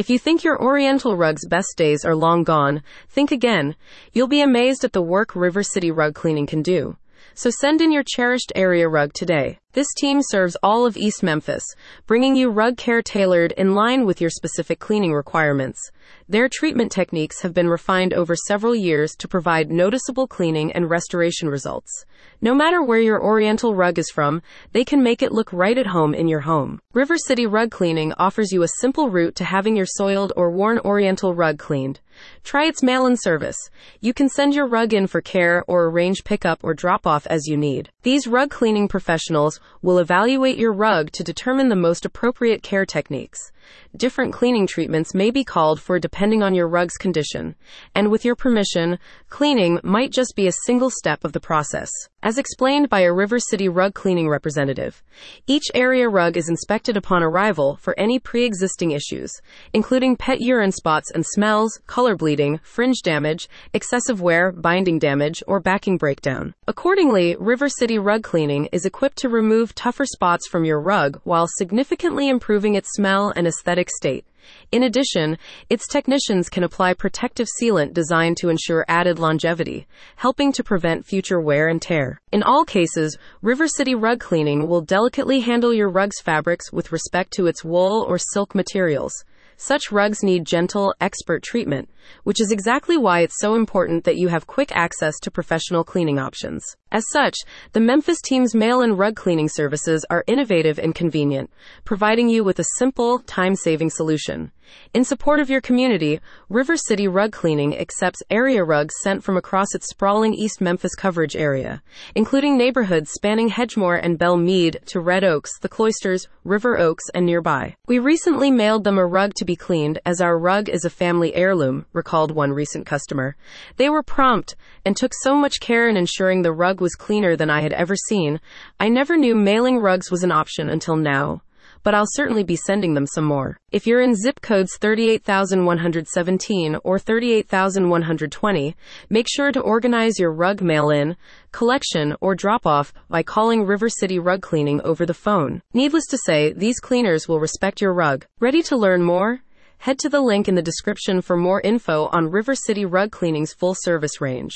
If you think your Oriental rug's best days are long gone, think again. You'll be amazed at the work River City Rug Cleaning can do. So send in your cherished area rug today. This team serves all of East Memphis, bringing you rug care tailored in line with your specific cleaning requirements. Their treatment techniques have been refined over several years to provide noticeable cleaning and restoration results. No matter where your Oriental rug is from, they can make it look right at home in your home. River City Rug Cleaning offers you a simple route to having your soiled or worn Oriental rug cleaned. Try its mail in service. You can send your rug in for care or arrange pickup or drop off as you need. These rug cleaning professionals will evaluate your rug to determine the most appropriate care techniques. Different cleaning treatments may be called for depending on your rug's condition, and with your permission, cleaning might just be a single step of the process. As explained by a River City rug cleaning representative, each area rug is inspected upon arrival for any pre existing issues, including pet urine spots and smells, color bleeding, fringe damage, excessive wear, binding damage, or backing breakdown. Accordingly, River City Rug Cleaning is equipped to remove tougher spots from your rug while significantly improving its smell and aesthetic state. In addition, its technicians can apply protective sealant designed to ensure added longevity, helping to prevent future wear and tear. In all cases, River City Rug Cleaning will delicately handle your rug's fabrics with respect to its wool or silk materials. Such rugs need gentle, expert treatment, which is exactly why it's so important that you have quick access to professional cleaning options. As such, the Memphis team's mail and rug cleaning services are innovative and convenient, providing you with a simple, time saving solution. In support of your community, River City Rug Cleaning accepts area rugs sent from across its sprawling East Memphis coverage area, including neighborhoods spanning Hedgemoor and Belle Meade to Red Oaks, the Cloisters, River Oaks, and nearby. We recently mailed them a rug to be cleaned as our rug is a family heirloom, recalled one recent customer. They were prompt and took so much care in ensuring the rug was cleaner than I had ever seen. I never knew mailing rugs was an option until now but I'll certainly be sending them some more. If you're in zip codes 38117 or 38120, make sure to organize your rug mail in, collection, or drop off by calling River City Rug Cleaning over the phone. Needless to say, these cleaners will respect your rug. Ready to learn more? Head to the link in the description for more info on River City Rug Cleaning's full service range.